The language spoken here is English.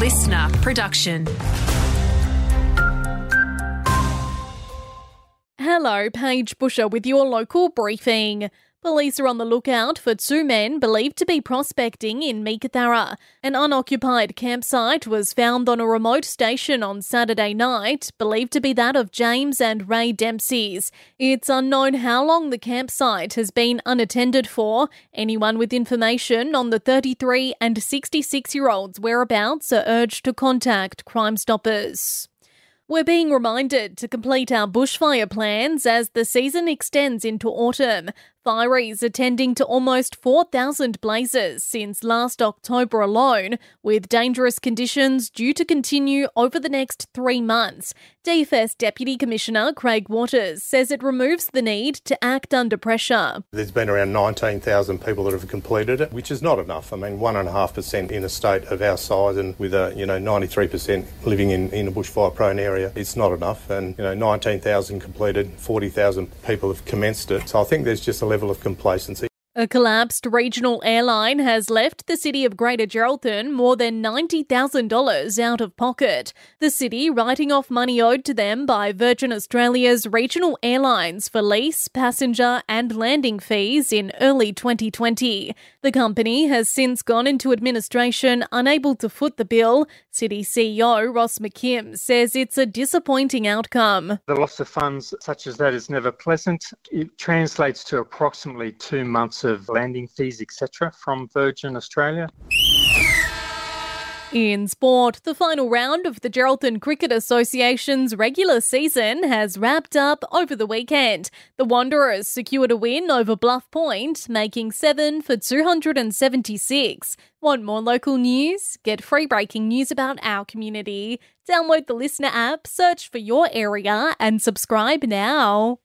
listener production. Hello, Paige Busher with your local briefing. Police are on the lookout for two men believed to be prospecting in Meekatharra. An unoccupied campsite was found on a remote station on Saturday night, believed to be that of James and Ray Dempsey's. It's unknown how long the campsite has been unattended for. Anyone with information on the 33 and 66 year olds' whereabouts are urged to contact Crime Stoppers. We're being reminded to complete our bushfire plans as the season extends into autumn. Fireys attending to almost 4,000 blazes since last October alone, with dangerous conditions due to continue over the next three months. DFES Deputy Commissioner Craig Waters says it removes the need to act under pressure. There's been around 19,000 people that have completed it, which is not enough. I mean, 1.5% in a state of our size and with a, you know, 93% living in, in a bushfire prone area, it's not enough. And, you know, 19,000 completed, 40,000 people have commenced it. So I think there's just a level of complacency. A collapsed regional airline has left the city of Greater Geraldton more than $90,000 out of pocket. The city writing off money owed to them by Virgin Australia's regional airlines for lease, passenger, and landing fees in early 2020. The company has since gone into administration, unable to foot the bill. City CEO Ross McKim says it's a disappointing outcome. The loss of funds such as that is never pleasant. It translates to approximately two months of landing fees, etc., from Virgin Australia. In sport, the final round of the Geraldton Cricket Association's regular season has wrapped up over the weekend. The Wanderers secured a win over Bluff Point, making 7 for 276. Want more local news? Get free breaking news about our community. Download the Listener app, search for your area, and subscribe now.